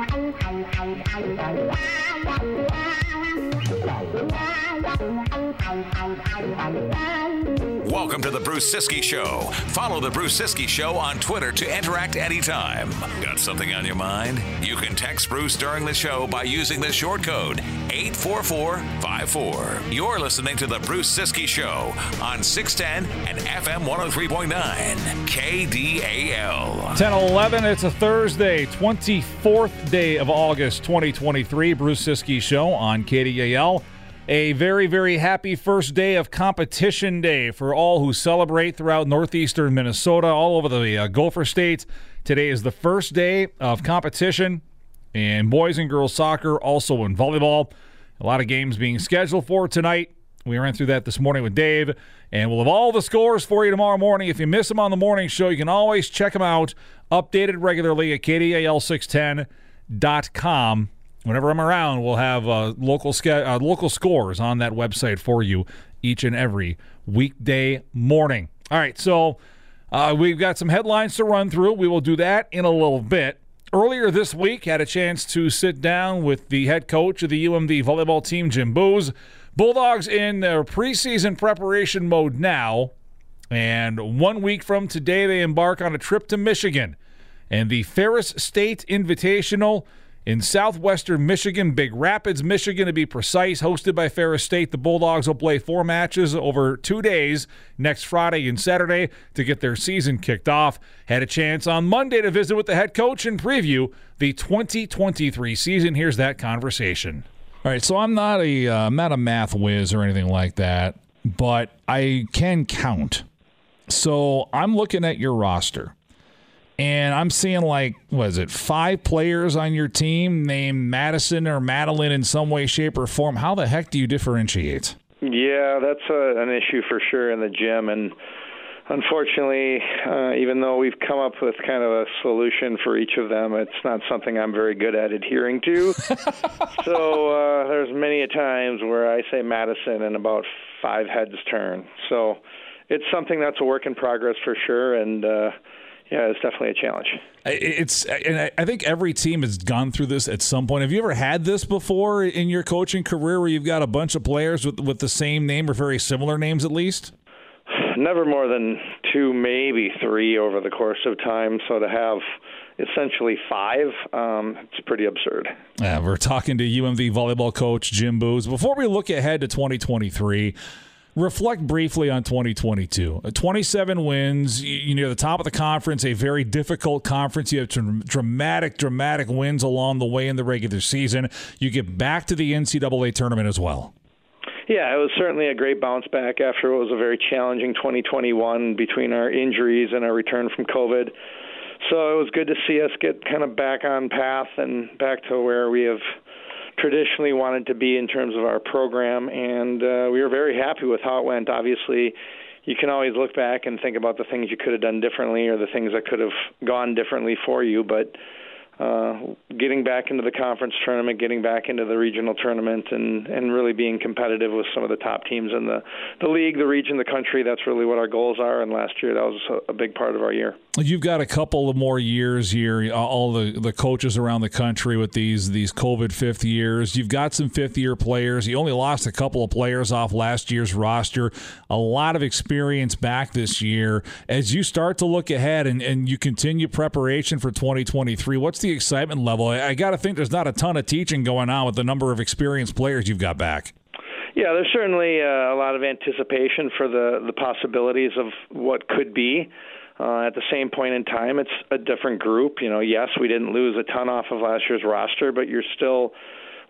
anh thành thành thành Welcome to the Bruce Ciskie Show. Follow the Bruce Ciskie Show on Twitter to interact anytime. Got something on your mind? You can text Bruce during the show by using the short code 84454. You're listening to the Bruce Ciskie Show on 610 and FM 103.9 KDAL. 10 11, it's a Thursday, 24th day of August 2023. Bruce Ciskie Show on KDAL. A very, very happy first day of competition day for all who celebrate throughout northeastern Minnesota, all over the uh, Gopher State. Today is the first day of competition in boys and girls soccer, also in volleyball. A lot of games being scheduled for tonight. We ran through that this morning with Dave, and we'll have all the scores for you tomorrow morning. If you miss them on the morning show, you can always check them out, updated regularly at kdal610.com whenever I'm around, we'll have uh, local uh, local scores on that website for you each and every weekday morning. All right, so uh, we've got some headlines to run through. We will do that in a little bit. Earlier this week, had a chance to sit down with the head coach of the UMD volleyball team, Jim Boos. Bulldogs in their preseason preparation mode now, and one week from today, they embark on a trip to Michigan and the Ferris State Invitational in southwestern Michigan, Big Rapids, Michigan to be precise, hosted by Ferris State. The Bulldogs will play four matches over two days, next Friday and Saturday, to get their season kicked off. Had a chance on Monday to visit with the head coach and preview the 2023 season. Here's that conversation. All right, so I'm not a uh, I'm not a math whiz or anything like that, but I can count. So I'm looking at your roster and I'm seeing like was it five players on your team named Madison or Madeline in some way, shape, or form. How the heck do you differentiate? Yeah, that's a, an issue for sure in the gym, and unfortunately, uh, even though we've come up with kind of a solution for each of them, it's not something I'm very good at adhering to. so uh, there's many a times where I say Madison and about five heads turn. So it's something that's a work in progress for sure, and. Uh, yeah, it's definitely a challenge. It's, and I think every team has gone through this at some point. Have you ever had this before in your coaching career, where you've got a bunch of players with with the same name or very similar names, at least? Never more than two, maybe three over the course of time. So to have essentially five, um, it's pretty absurd. Yeah, we're talking to UMD volleyball coach Jim Boos. Before we look ahead to 2023 reflect briefly on 2022. Uh, 27 wins. You know, the top of the conference, a very difficult conference. You have dramatic, dramatic wins along the way in the regular season. You get back to the NCAA tournament as well. Yeah, it was certainly a great bounce back after what was a very challenging 2021 between our injuries and our return from COVID. So it was good to see us get kind of back on path and back to where we have traditionally wanted to be in terms of our program, and uh, we were very happy with how it went. Obviously, you can always look back and think about the things you could have done differently or the things that could have gone differently for you, but uh, getting back into the conference tournament, getting back into the regional tournament, and and really being competitive with some of the top teams in the the league, the region, the country. That's really what our goals are. And last year, that was a, big part of our year. You've got a couple of more years here. All the the coaches around the country with these these COVID fifth years. You've got some fifth year players. You only lost a couple of players off last year's roster. A lot of experience back this year. As you start to look ahead and, and you continue preparation for 2023, what's the excitement level? I, I got to think there's not a ton of teaching going on with the number of experienced players you've got back. Yeah, there's certainly uh, a lot of anticipation for the the possibilities of what could be. Uh, at the same point in time, it's a different group. You know, yes, we didn't lose a ton off of last year's roster, but you're still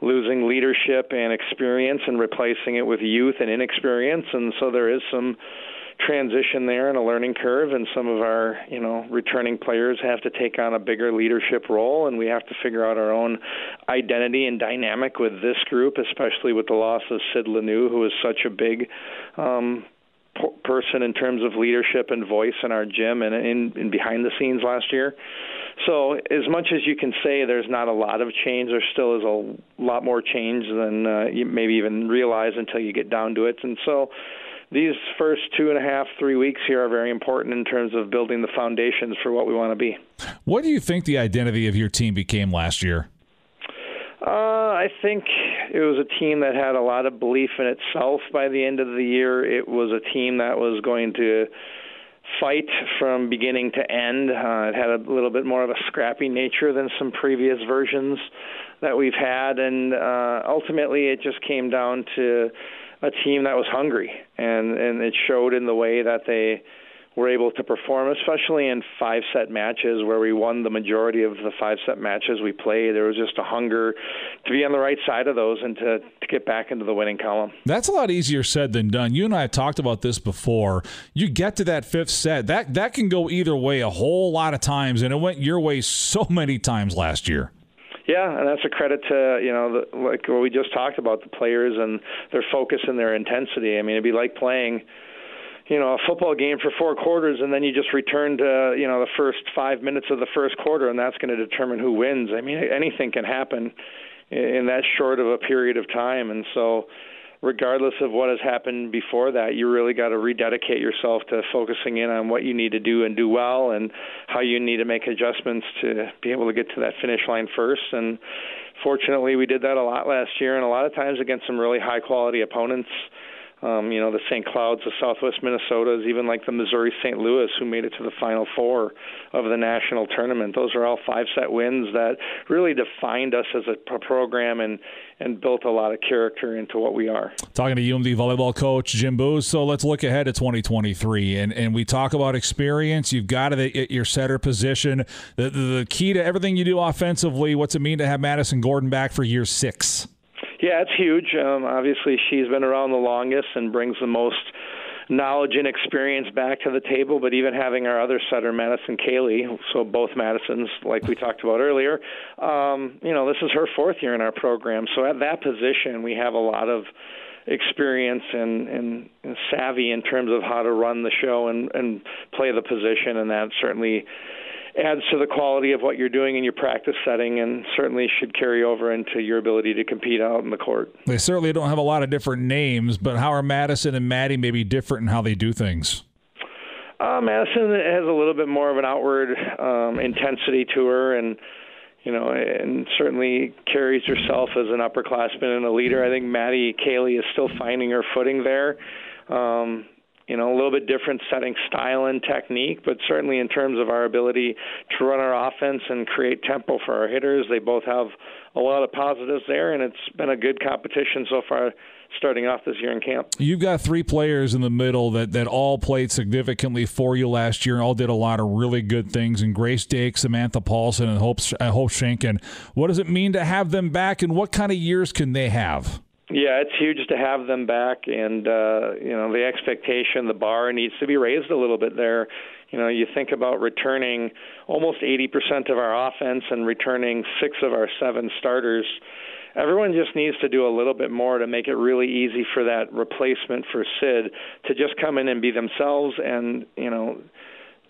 losing leadership and experience and replacing it with youth and inexperience, and so there is some transition there and a learning curve and some of our you know returning players have to take on a bigger leadership role and we have to figure out our own identity and dynamic with this group especially with the loss of Sid Lanu who was such a big um person in terms of leadership and voice in our gym and in, in behind the scenes last year. So as much as you can say there's not a lot of change, there still is a lot more change than uh, you maybe even realize until you get down to it. And so these first two and a half, three weeks here are very important in terms of building the foundations for what we want to be. What do you think the identity of your team became last year? Uh, I think it was a team that had a lot of belief in itself by the end of the year. It was a team that was going to fight from beginning to end. Uh, it had a little bit more of a scrappy nature than some previous versions that we've had, and uh, ultimately it just came down to a team that was hungry, and and it showed in the way that they were able to perform, especially in five set matches where we won the majority of the five set matches we played. There was just a hunger to be on the right side of those and to, to get back into the winning column. That's a lot easier said than done. You and I have talked about this before. You get to that fifth set, that, that can go either way a whole lot of times, and it went your way so many times last year. Yeah, and that's a credit to you know the, like what we just talked about the players and their focus and their intensity. I mean, it'd be like playing you know a football game for four quarters and then you just return to you know the first five minutes of the first quarter and that's going to determine who wins i mean anything can happen in that short of a period of time and so regardless of what has happened before that you really got to rededicate yourself to focusing in on what you need to do and do well and how you need to make adjustments to be able to get to that finish line first. And fortunately we did that a lot last year and a lot of times against some really high quality opponents um, you know, the St. Clouds, the Southwest Minnesotas, even like the Missouri St. Louis, who made it to the Final Four of the national tournament. Those are all five set wins that really defined us as a program and, and built a lot of character into what we are. Talking to UMD volleyball coach Jim Boos. So let's look ahead to 2023. And, and we talk about experience. You've got it at your setter position. The, the, the key to everything you do offensively, what's it mean to have Madison Gordon back for year six? Yeah, it's huge. Um, obviously, she's been around the longest and brings the most knowledge and experience back to the table. But even having our other setter, Madison Cayley, so both Madisons, like we talked about earlier, um, you know, this is her fourth year in our program. So at that position, we have a lot of experience and, and, and savvy in terms of how to run the show and, and play the position, and that certainly adds to the quality of what you're doing in your practice setting and certainly should carry over into your ability to compete out in the court. They certainly don't have a lot of different names, but how are Madison and Maddie maybe different in how they do things? Uh, Madison has a little bit more of an outward um, intensity to her, and you know, and certainly carries herself as an upperclassman and a leader. I think Maddie Cayley is still finding her footing there. Um, you know, a little bit different setting style and technique, but certainly in terms of our ability to run our offense and create tempo for our hitters, they both have a lot of positives there, and it's been a good competition so far starting off this year in camp. You've got three players in the middle that, that all played significantly for you last year and all did a lot of really good things. And Grace Dake, Samantha Paulson, and Hope, uh, Hope Schenken. What does it mean to have them back, and what kind of years can they have? Yeah, it's huge to have them back, and uh, you know the expectation, the bar needs to be raised a little bit there. You know, you think about returning almost 80% of our offense and returning six of our seven starters. Everyone just needs to do a little bit more to make it really easy for that replacement for Sid to just come in and be themselves and you know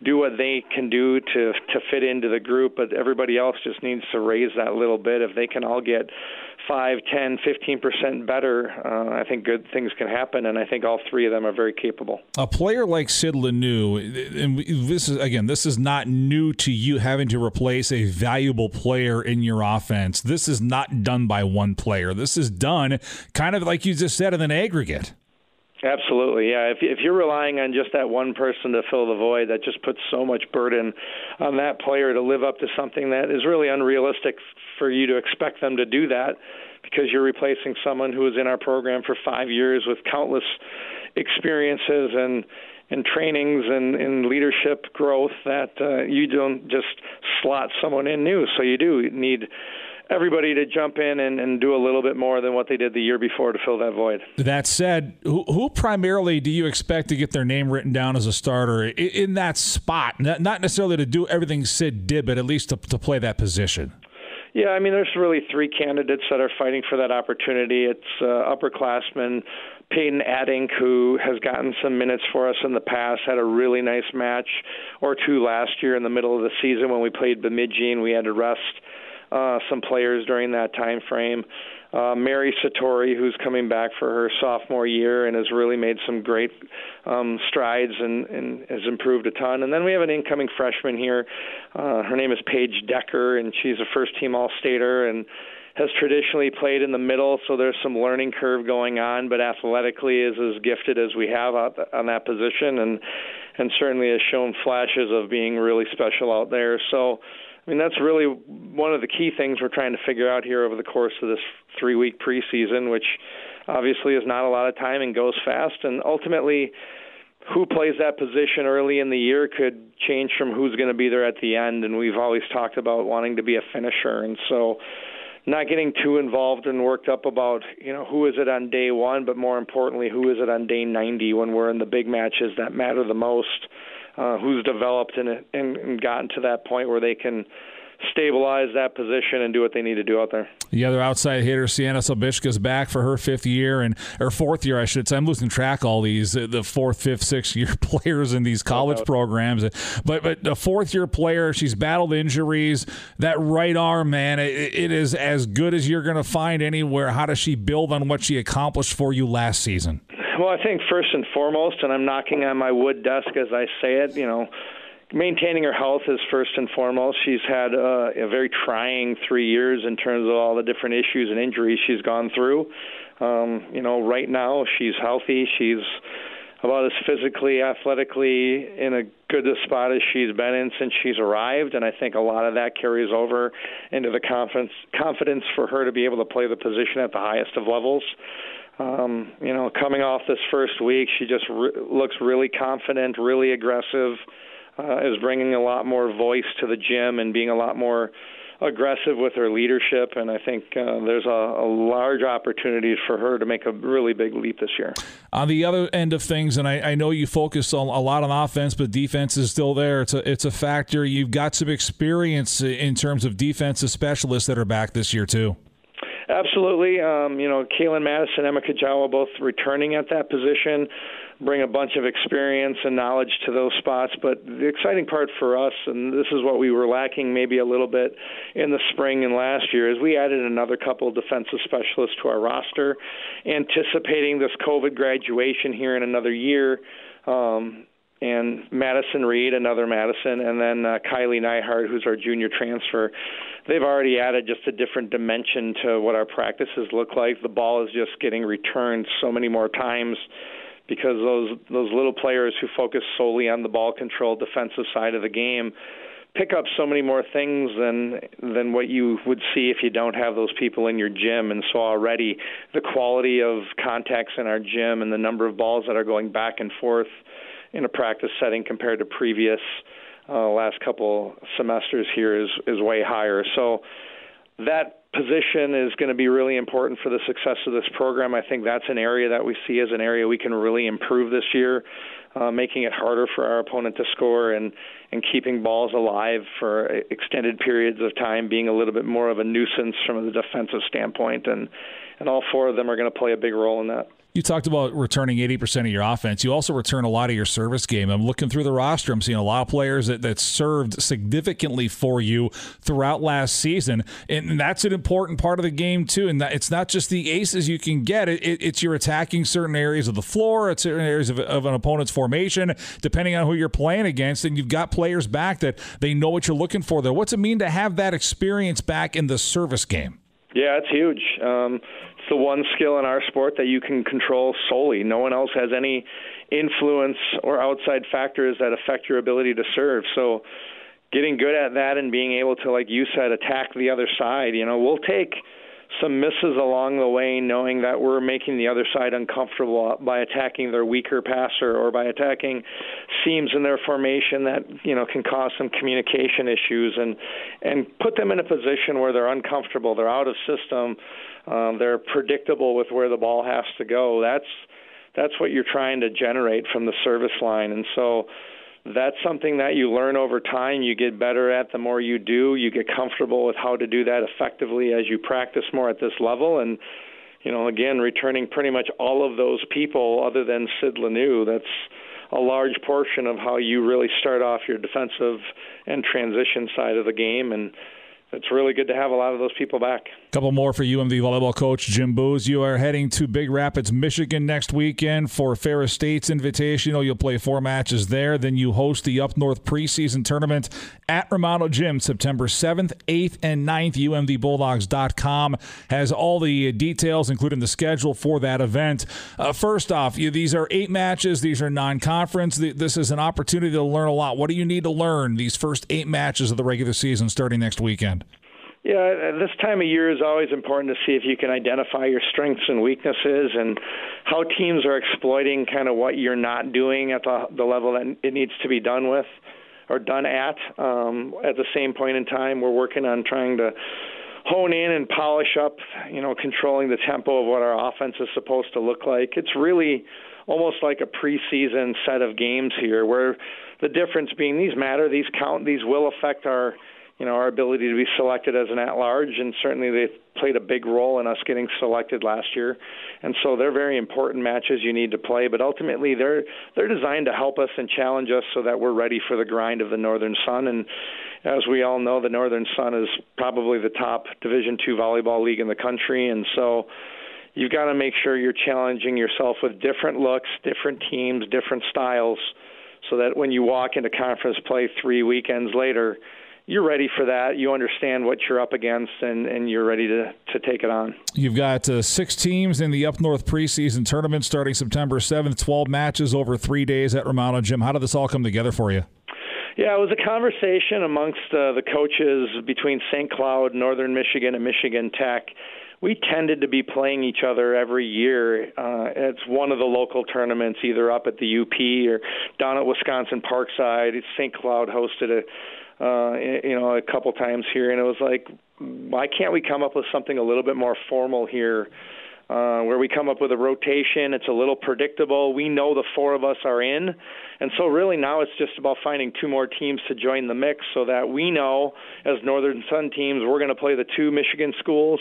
do what they can do to to fit into the group, but everybody else just needs to raise that little bit. If they can all get five, ten, fifteen percent better, uh, I think good things can happen, and I think all three of them are very capable. A player like Sid Lanu, and this is again, this is not new to you having to replace a valuable player in your offense. This is not done by one player. This is done kind of like you just said in an aggregate. Absolutely, yeah. If if you're relying on just that one person to fill the void, that just puts so much burden on that player to live up to something that is really unrealistic for you to expect them to do that, because you're replacing someone who was in our program for five years with countless experiences and and trainings and, and leadership growth that uh, you don't just slot someone in new. So you do need everybody to jump in and, and do a little bit more than what they did the year before to fill that void. That said, who, who primarily do you expect to get their name written down as a starter in, in that spot? Not, not necessarily to do everything Sid did, but at least to, to play that position. Yeah, I mean, there's really three candidates that are fighting for that opportunity. It's uh, upperclassmen Peyton Addink, who has gotten some minutes for us in the past, had a really nice match or two last year in the middle of the season when we played Bemidji and we had to rest uh, some players during that time frame. Uh, Mary Satori, who's coming back for her sophomore year and has really made some great um, strides and, and has improved a ton. And then we have an incoming freshman here. Uh, her name is Paige Decker, and she's a first-team All-Stater and has traditionally played in the middle, so there's some learning curve going on. But athletically, is as gifted as we have out on that position, and and certainly has shown flashes of being really special out there. So. I mean, that's really one of the key things we're trying to figure out here over the course of this three week preseason, which obviously is not a lot of time and goes fast. And ultimately, who plays that position early in the year could change from who's going to be there at the end. And we've always talked about wanting to be a finisher. And so, not getting too involved and worked up about you know who is it on day one, but more importantly, who is it on day 90 when we're in the big matches that matter the most. Uh, who's developed and, and, and gotten to that point where they can stabilize that position and do what they need to do out there. The other outside hitter, Sienna Sobishka, is back for her fifth year and or fourth year, I should say. I'm losing track all these uh, the fourth, fifth, sixth year players in these college programs. But but the fourth year player, she's battled injuries. That right arm, man, it, it is as good as you're going to find anywhere. How does she build on what she accomplished for you last season? Well, I think first and foremost, and I'm knocking on my wood desk as I say it, you know maintaining her health is first and foremost. She's had uh, a very trying three years in terms of all the different issues and injuries she's gone through. Um, you know, right now she's healthy. She's about as physically, athletically in a good a spot as she's been in since she's arrived, and I think a lot of that carries over into the confidence confidence for her to be able to play the position at the highest of levels. Um, you know, coming off this first week, she just re- looks really confident, really aggressive uh, is bringing a lot more voice to the gym and being a lot more aggressive with her leadership, and I think uh, there's a, a, large opportunity for her to make a really big leap this year. On the other end of things, and I, I know you focus on, a lot on offense, but defense is still there. It's a it's a factor. You've got some experience in terms of defensive specialists that are back this year too. Absolutely. Um, you know, Kaylin Madison, Emma Kajawa both returning at that position bring a bunch of experience and knowledge to those spots. But the exciting part for us, and this is what we were lacking maybe a little bit in the spring and last year, is we added another couple of defensive specialists to our roster, anticipating this COVID graduation here in another year. Um, and Madison Reed, another Madison, and then uh, Kylie Neihart, who's our junior transfer. They've already added just a different dimension to what our practices look like. The ball is just getting returned so many more times because those those little players who focus solely on the ball control defensive side of the game pick up so many more things than than what you would see if you don't have those people in your gym and so already the quality of contacts in our gym and the number of balls that are going back and forth in a practice setting compared to previous uh, last couple semesters here is is way higher so that position is going to be really important for the success of this program. I think that's an area that we see as an area we can really improve this year, uh, making it harder for our opponent to score and and keeping balls alive for extended periods of time, being a little bit more of a nuisance from the defensive standpoint, and and all four of them are going to play a big role in that. You talked about returning 80% of your offense. You also return a lot of your service game. I'm looking through the roster. I'm seeing a lot of players that, that served significantly for you throughout last season. And that's an important part of the game, too. And it's not just the aces you can get, it, it, it's your attacking certain areas of the floor, it's certain areas of, of an opponent's formation, depending on who you're playing against. And you've got players back that they know what you're looking for there. What's it mean to have that experience back in the service game? Yeah, it's huge. Um, the one skill in our sport that you can control solely. No one else has any influence or outside factors that affect your ability to serve. So, getting good at that and being able to, like you said, attack the other side. You know, we'll take some misses along the way, knowing that we're making the other side uncomfortable by attacking their weaker passer or by attacking seams in their formation that you know can cause some communication issues and and put them in a position where they're uncomfortable, they're out of system, um, they're predictable with where the ball has to go. That's that's what you're trying to generate from the service line, and so that's something that you learn over time. You get better at the more you do. You get comfortable with how to do that effectively as you practice more at this level. And, you know, again, returning pretty much all of those people other than Sid Lanu, that's a large portion of how you really start off your defensive and transition side of the game. And, it's really good to have a lot of those people back. A couple more for UMD volleyball coach Jim Boos. You are heading to Big Rapids, Michigan next weekend for Ferris State's Invitational. You'll play four matches there. Then you host the Up North preseason tournament at Romano Gym, September 7th, 8th, and 9th. UMDBulldogs.com has all the details, including the schedule for that event. Uh, first off, you, these are eight matches. These are non conference. This is an opportunity to learn a lot. What do you need to learn these first eight matches of the regular season starting next weekend? Yeah, this time of year is always important to see if you can identify your strengths and weaknesses and how teams are exploiting kind of what you're not doing at the, the level that it needs to be done with or done at. Um, at the same point in time, we're working on trying to hone in and polish up, you know, controlling the tempo of what our offense is supposed to look like. It's really almost like a preseason set of games here where the difference being these matter, these count, these will affect our – you know our ability to be selected as an at-large, and certainly they played a big role in us getting selected last year. And so they're very important matches you need to play, but ultimately they're they're designed to help us and challenge us so that we're ready for the grind of the Northern Sun. And as we all know, the Northern Sun is probably the top Division two volleyball league in the country, and so you've got to make sure you're challenging yourself with different looks, different teams, different styles, so that when you walk into conference play three weekends later you're ready for that. You understand what you're up against, and, and you're ready to, to take it on. You've got uh, six teams in the Up North preseason tournament starting September 7th, 12 matches over three days at Romano Gym. How did this all come together for you? Yeah, it was a conversation amongst uh, the coaches between St. Cloud, Northern Michigan, and Michigan Tech. We tended to be playing each other every year. Uh, it's one of the local tournaments, either up at the UP or down at Wisconsin Parkside. St. Cloud hosted a uh, you know, a couple times here, and it was like, why can't we come up with something a little bit more formal here? Uh, where we come up with a rotation. It's a little predictable. We know the four of us are in. And so, really, now it's just about finding two more teams to join the mix so that we know, as Northern Sun teams, we're going to play the two Michigan schools,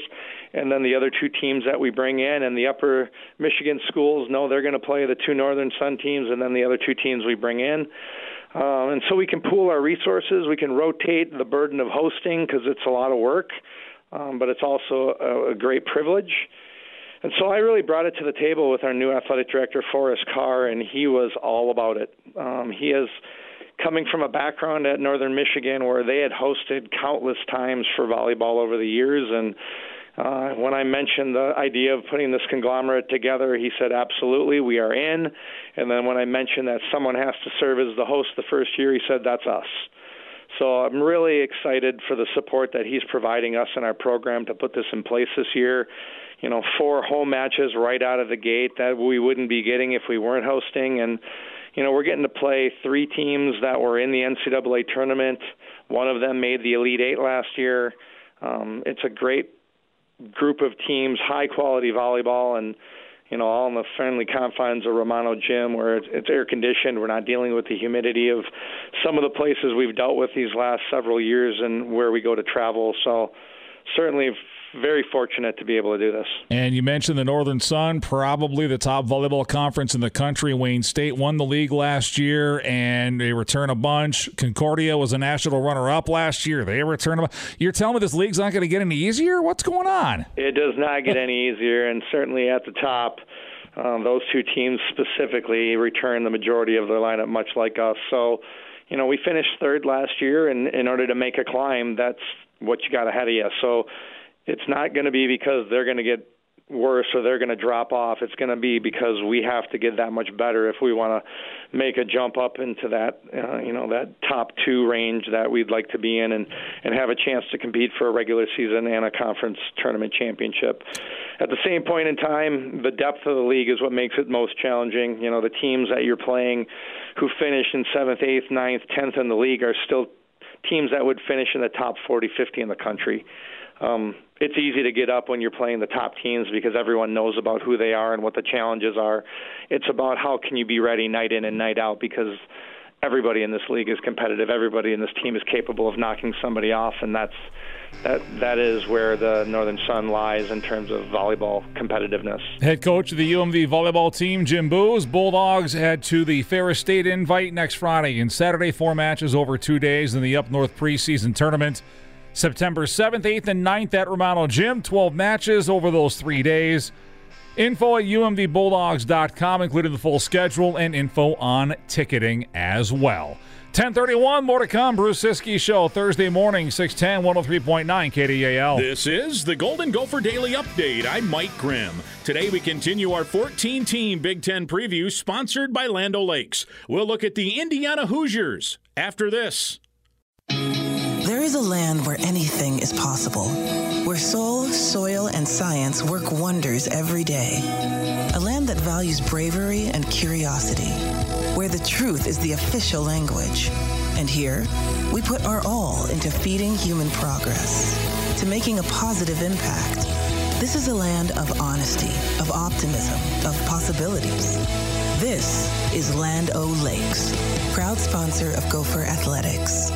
and then the other two teams that we bring in, and the upper Michigan schools know they're going to play the two Northern Sun teams, and then the other two teams we bring in. Uh, and so we can pool our resources. We can rotate the burden of hosting because it's a lot of work, um, but it's also a, a great privilege. And so I really brought it to the table with our new athletic director, Forrest Karr, and he was all about it. Um, he is coming from a background at Northern Michigan where they had hosted countless times for volleyball over the years, and uh, when I mentioned the idea of putting this conglomerate together, he said, absolutely, we are in. And then when I mentioned that someone has to serve as the host the first year, he said, that's us. So I'm really excited for the support that he's providing us in our program to put this in place this year. You know, four home matches right out of the gate that we wouldn't be getting if we weren't hosting. And, you know, we're getting to play three teams that were in the NCAA tournament. One of them made the Elite Eight last year. Um, it's a great group of teams, high quality volleyball, and you know all in the friendly confines of Romano Gym, where it's, it's air conditioned. We're not dealing with the humidity of some of the places we've dealt with these last several years, and where we go to travel. So certainly very fortunate to be able to do this. And you mentioned the Northern Sun, probably the top volleyball conference in the country. Wayne State won the league last year, and they return a bunch. Concordia was a national runner-up last year. They return a bunch. You're telling me this league's not going to get any easier? What's going on? It does not get any easier, and certainly at the top. Um, those two teams specifically return the majority of their lineup, much like us. So, you know, we finished third last year, and in order to make a climb, that's what you got ahead of you. So, it's not going to be because they're going to get worse or they're going to drop off. It's going to be because we have to get that much better if we want to make a jump up into that uh, you know that top two range that we'd like to be in and and have a chance to compete for a regular season and a conference tournament championship. At the same point in time, the depth of the league is what makes it most challenging. You know, the teams that you're playing who finish in seventh, eighth, ninth, tenth in the league are still teams that would finish in the top 40, 50 in the country um, it's easy to get up when you're playing the top teams because everyone knows about who they are and what the challenges are. It's about how can you be ready night in and night out because everybody in this league is competitive. Everybody in this team is capable of knocking somebody off, and that's that that is where the Northern Sun lies in terms of volleyball competitiveness. Head coach of the UMD volleyball team, Jim Boos. Bulldogs head to the Ferris State Invite next Friday and Saturday. Four matches over two days in the Up North preseason tournament. September 7th, 8th, and 9th at Romano Gym. 12 matches over those three days. Info at umdbulldogs.com, including the full schedule and info on ticketing as well. 1031, more to come. Bruce Ciskie Show, Thursday morning, 610, 103.9 KDAL. This is the Golden Gopher Daily Update. I'm Mike Grimm. Today we continue our 14 team Big Ten preview sponsored by Land O'Lakes. We'll look at the Indiana Hoosiers after this. There is a land where anything is possible, where soul, soil, and science work wonders every day. A land that values bravery and curiosity where the truth is the official language. And here, we put our all into feeding human progress, to making a positive impact. This is a land of honesty, of optimism, of possibilities. This is Land O Lakes, proud sponsor of Gopher Athletics.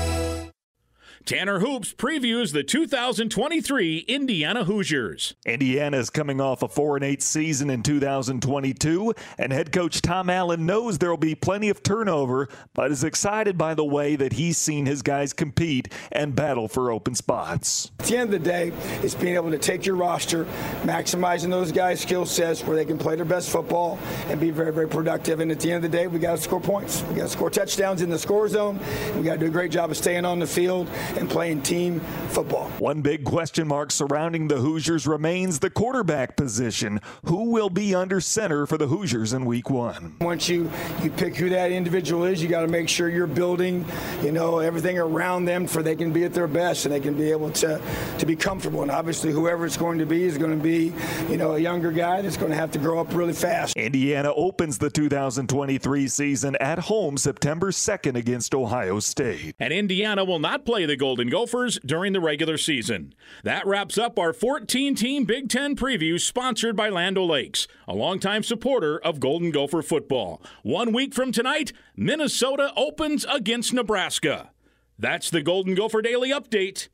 Tanner Hoops previews the 2023 Indiana Hoosiers. Indiana is coming off a 4 and 8 season in 2022, and head coach Tom Allen knows there will be plenty of turnover, but is excited by the way that he's seen his guys compete and battle for open spots. At the end of the day, it's being able to take your roster, maximizing those guys' skill sets where they can play their best football and be very, very productive. And at the end of the day, we got to score points. We got to score touchdowns in the score zone. We got to do a great job of staying on the field and playing team football. One big question mark surrounding the Hoosiers remains the quarterback position. Who will be under center for the Hoosiers in week one? Once you, you pick who that individual is, you got to make sure you're building, you know, everything around them for they can be at their best and they can be able to, to be comfortable. And obviously whoever it's going to be is going to be, you know, a younger guy that's going to have to grow up really fast. Indiana opens the 2023 season at home September 2nd against Ohio State. And Indiana will not play the Golden Gophers during the regular season. That wraps up our 14 team Big Ten preview sponsored by Land O'Lakes, a longtime supporter of Golden Gopher football. One week from tonight, Minnesota opens against Nebraska. That's the Golden Gopher Daily Update.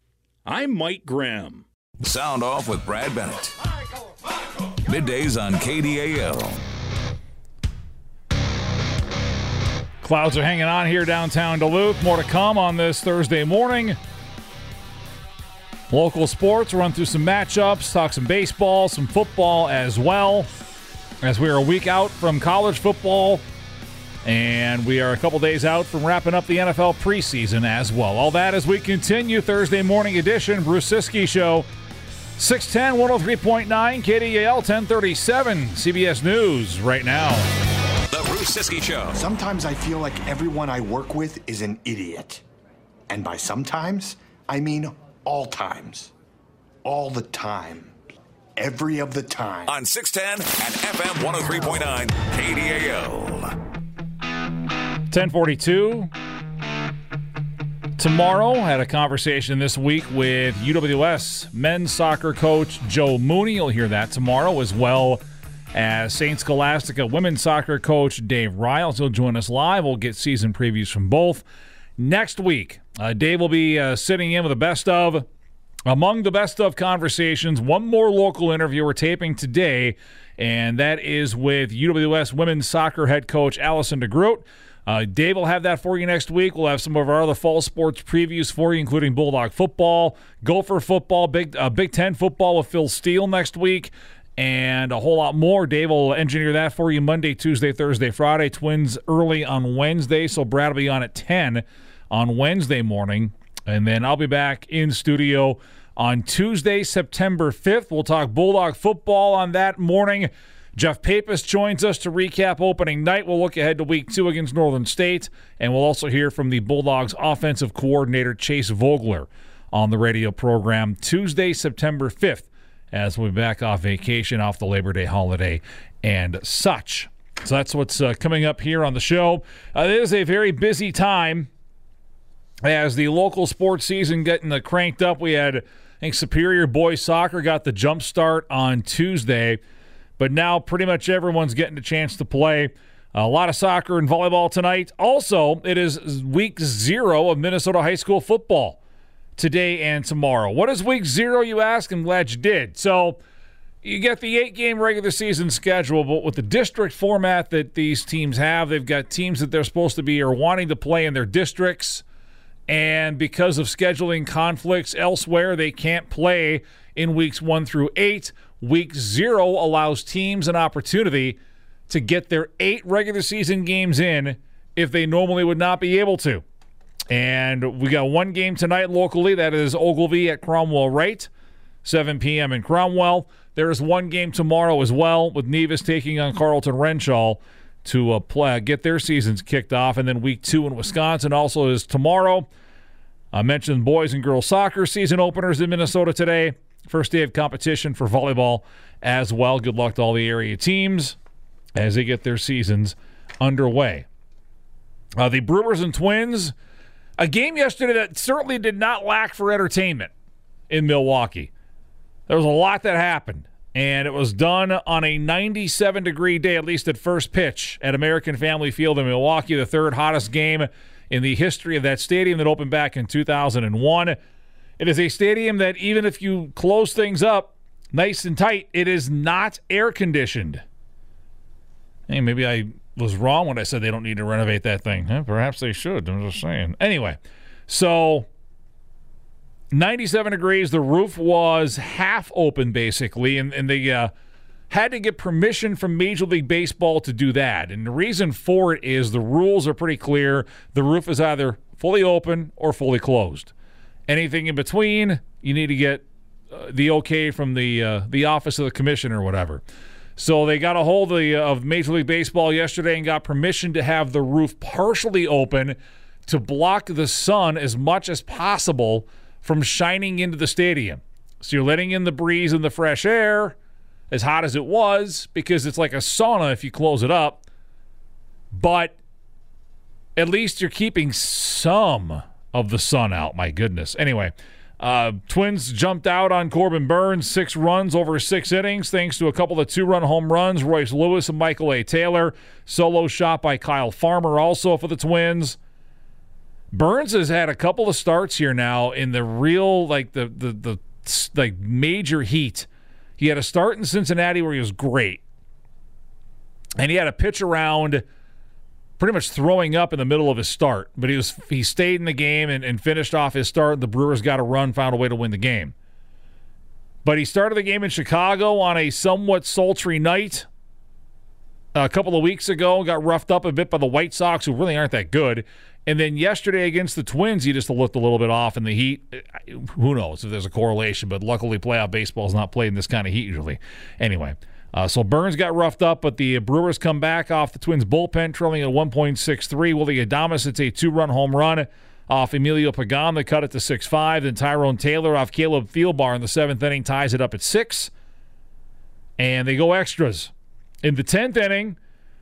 I'm Mike Grimm. Sound off with Brad Bennett. Middays on KDAL. Clouds are hanging on here downtown Duluth. More to come on this Thursday morning. Local sports, run through some matchups, talk some baseball, some football as well. As we are a week out from college football, and we are a couple days out from wrapping up the NFL preseason as well. All that as we continue Thursday morning edition, Bruce Ciskie Show, 610 103.9 KDAL 1037 CBS News right now. The Bruce Ciskie Show. Sometimes I feel like everyone I work with is an idiot. And by sometimes, I mean all times. All the time. Every of the time. On 610 and FM 103.9 KDAL. 1042. Tomorrow, had a conversation this week with UWS men's soccer coach Joe Mooney. You'll hear that tomorrow, as well as St. Scholastica women's soccer coach Dave Riles. He'll join us live. We'll get season previews from both. Next week, uh, Dave will be uh, sitting in with the best of, among the best of conversations. One more local interview we're taping today, and that is with UWS women's soccer head coach Allison DeGroot. Uh, Dave will have that for you next week. We'll have some of our other fall sports previews for you, including Bulldog football, Gopher football, Big uh, Big Ten football with Phil Steele next week, and a whole lot more. Dave will engineer that for you Monday, Tuesday, Thursday, Friday. Twins early on Wednesday, so Brad will be on at 10 on Wednesday morning. And then I'll be back in studio on Tuesday, September 5th. We'll talk Bulldog football on that morning. Jeff Papis joins us to recap opening night. We'll look ahead to week two against Northern State, and we'll also hear from the Bulldogs offensive coordinator Chase Vogler on the radio program Tuesday, September 5th, as be back off vacation, off the Labor Day holiday, and such. So that's what's uh, coming up here on the show. Uh, it is a very busy time as the local sports season getting uh, cranked up. We had, I think, Superior Boys Soccer got the jump start on Tuesday. But now pretty much everyone's getting a chance to play. A lot of soccer and volleyball tonight. Also, it is week zero of Minnesota high school football today and tomorrow. What is week zero, you ask? I'm glad you did. So you get the eight game regular season schedule, but with the district format that these teams have, they've got teams that they're supposed to be or wanting to play in their districts. And because of scheduling conflicts elsewhere, they can't play in weeks one through eight. Week zero allows teams an opportunity to get their eight regular season games in if they normally would not be able to. And we got one game tonight locally. That is Ogilvie at Cromwell Wright, 7 p.m. in Cromwell. There is one game tomorrow as well with Nevis taking on Carlton Wrenshall to uh, play, get their seasons kicked off. And then week two in Wisconsin also is tomorrow. I mentioned boys and girls soccer season openers in Minnesota today. First day of competition for volleyball as well. Good luck to all the area teams as they get their seasons underway. Uh, the Brewers and Twins, a game yesterday that certainly did not lack for entertainment in Milwaukee. There was a lot that happened, and it was done on a 97 degree day, at least at first pitch, at American Family Field in Milwaukee, the third hottest game in the history of that stadium that opened back in 2001. It is a stadium that, even if you close things up nice and tight, it is not air conditioned. Hey, maybe I was wrong when I said they don't need to renovate that thing. Eh, perhaps they should. I'm just saying. Anyway, so 97 degrees. The roof was half open, basically, and, and they uh, had to get permission from Major League Baseball to do that. And the reason for it is the rules are pretty clear. The roof is either fully open or fully closed. Anything in between, you need to get uh, the okay from the uh, the office of the commissioner or whatever. So they got a hold of, the, uh, of Major League Baseball yesterday and got permission to have the roof partially open to block the sun as much as possible from shining into the stadium. So you're letting in the breeze and the fresh air, as hot as it was, because it's like a sauna if you close it up. But at least you're keeping some of the sun out. My goodness. Anyway, uh, Twins jumped out on Corbin Burnes, six runs over six innings, thanks to a couple of two run home runs. Royce Lewis and Michael A. Taylor. Solo shot by Kyle Farmer also for the Twins. Burnes has had a couple of starts here now in the real, like the, the, the, like major heat. He had a start in Cincinnati where he was great. And he had a pitch around pretty much throwing up in the middle of his start. But he was he stayed in the game and, and finished off his start. The Brewers got a run, found a way to win the game. But he started the game in Chicago on a somewhat sultry night uh, a couple of weeks ago. Got roughed up a bit by the White Sox, who really aren't that good. And then yesterday against the Twins, he just looked a little bit off in the heat. Who knows if there's a correlation, but luckily playoff baseball is not played in this kind of heat usually. Anyway, uh, so Burnes got roughed up, but the Brewers come back off the Twins bullpen, trailing at 1.63. Willy Adames, it's a two-run home run off Emilio Pagan that cut it to 6-5. Then Tyrone Taylor off Caleb Thielbar in the seventh inning ties it up at six. And they go extras. In the 10th inning,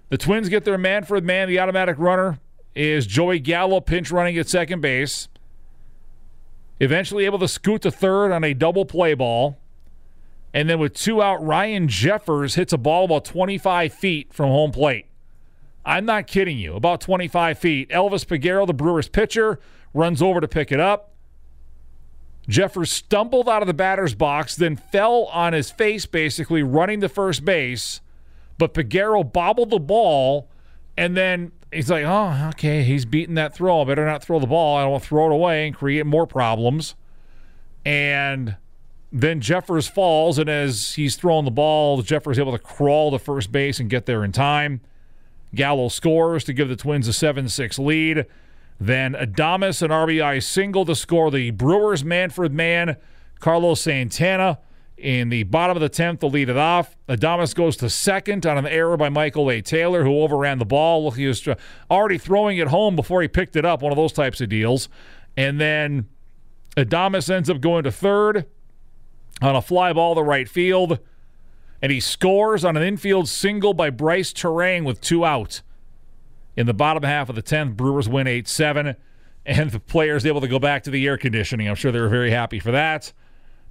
the Twins get their Manfred man. The automatic runner is Joey Gallo pinch running at second base. Eventually able to scoot to third on a double play ball. And then with two out, Ryan Jeffers hits a ball about 25 feet from home plate. I'm not kidding you. About 25 feet. Elvis Peguero, the Brewers pitcher, runs over to pick it up. Jeffers stumbled out of the batter's box, then fell on his face, basically running to first base. But Peguero bobbled the ball, and then he's like, oh, okay, he's beating that throw. I better not throw the ball. I don't want to throw it away and create more problems. And then Jeffers falls, and as he's throwing the ball, Jeffers able to crawl to first base and get there in time. Gallo scores to give the Twins a 7 6 lead. Then Adames, an RBI single to score the Brewers Manfred man, Carlos Santana. In the bottom of the 10th, to lead it off. Adames goes to second on an error by Michael A. Taylor, who overran the ball. Look, he was already throwing it home before he picked it up, one of those types of deals. And then Adames ends up going to third on a fly ball to right field. And he scores on an infield single by Brice Turang with two out. In the bottom half of the 10th, Brewers win 8 7. And the players able to go back to the air conditioning. I'm sure they were very happy for that.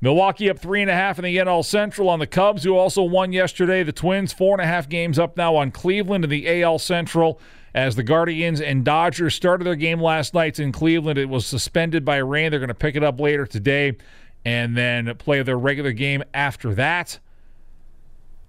Milwaukee up three and a half in the NL Central on the Cubs, who also won yesterday. The Twins, four and a half games up now on Cleveland in the AL Central. As the Guardians and Dodgers started their game last night in Cleveland, it was suspended by rain. They're going to pick it up later today and then play their regular game after that.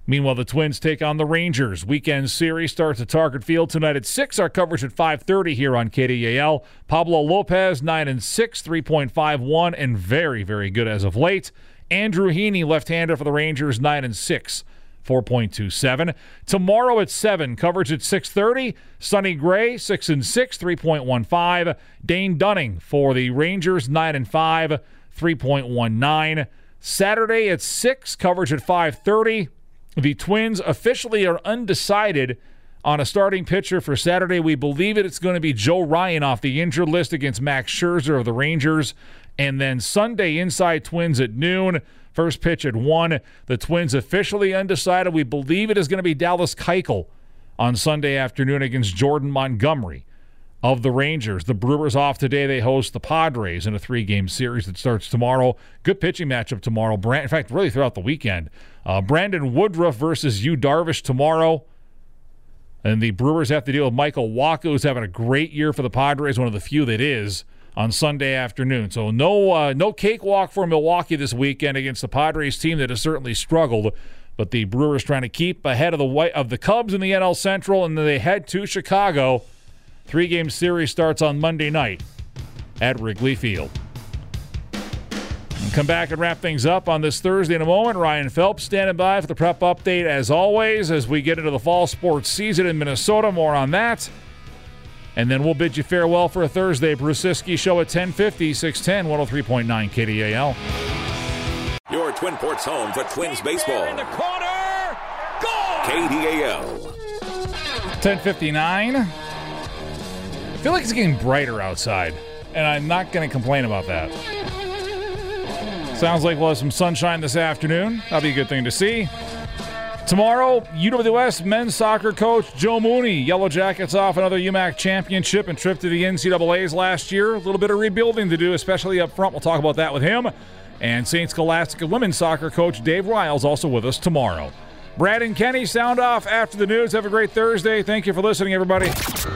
Meanwhile, the Twins take on the Rangers. Weekend series starts at Target Field tonight at 6. Our coverage at 5:30 here on KDAL. Pablo Lopez 9 and 6, 3.51 and very very good as of late. Andrew Heaney left-hander for the Rangers 9 and 6, 4.27. Tomorrow at 7, coverage at 6:30. Sonny Gray, 6 and 6, 3.15. Dane Dunning for the Rangers, 9 and 5, 3.19. Saturday at 6, coverage at 5:30. The Twins officially are undecided on a starting pitcher for Saturday. We believe it. It's going to be Joe Ryan off the injured list against Max Scherzer of the Rangers. And then Sunday, inside Twins at noon. First pitch at 1. The Twins officially undecided. We believe it is going to be Dallas Keuchel on Sunday afternoon against Jordan Montgomery of the Rangers. The Brewers off today. They host the Padres in a three game series that starts tomorrow. Good pitching matchup tomorrow. Brand, in fact, really throughout the weekend. Uh, Brandon Woodruff versus Yu Darvish tomorrow. And the Brewers have to deal with Michael Wacha, who's having a great year for the Padres, one of the few that is on Sunday afternoon. So no uh, no cakewalk for Milwaukee this weekend against the Padres team that has certainly struggled. But the Brewers trying to keep ahead of the of the Cubs in the NL Central, and then they head to Chicago. Three game series starts on Monday night at Wrigley Field. come back and wrap things up on this Thursday in a moment. Ryan Phelps standing by for the prep update as always as we get into the fall sports season in Minnesota. More on that. And then we'll bid you farewell for a Thursday Bruce Ciskie show at 1050, 610, 103.9 KDAL. Your Twin Ports home for Twins baseball. In the corner, goal! KDAL. 1059. I feel like it's getting brighter outside, and I'm not going to complain about that. Sounds like we'll have some sunshine this afternoon. That'll be a good thing to see. Tomorrow, UWS men's soccer coach Joe Mooney. Yellow Jackets off another UMAC championship and trip to the NCAAs last year. A little bit of rebuilding to do, especially up front. We'll talk about that with him. And St. Scholastica women's soccer coach Dave Riles also with us tomorrow. Brad and Kenny sound off after the news. Have a great Thursday. Thank you for listening, everybody.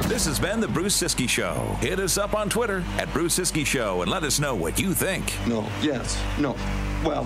This has been the Bruce Ciskie Show. Hit us up on Twitter at Bruce Ciskie Show and let us know what you think. No, yes, no. Well,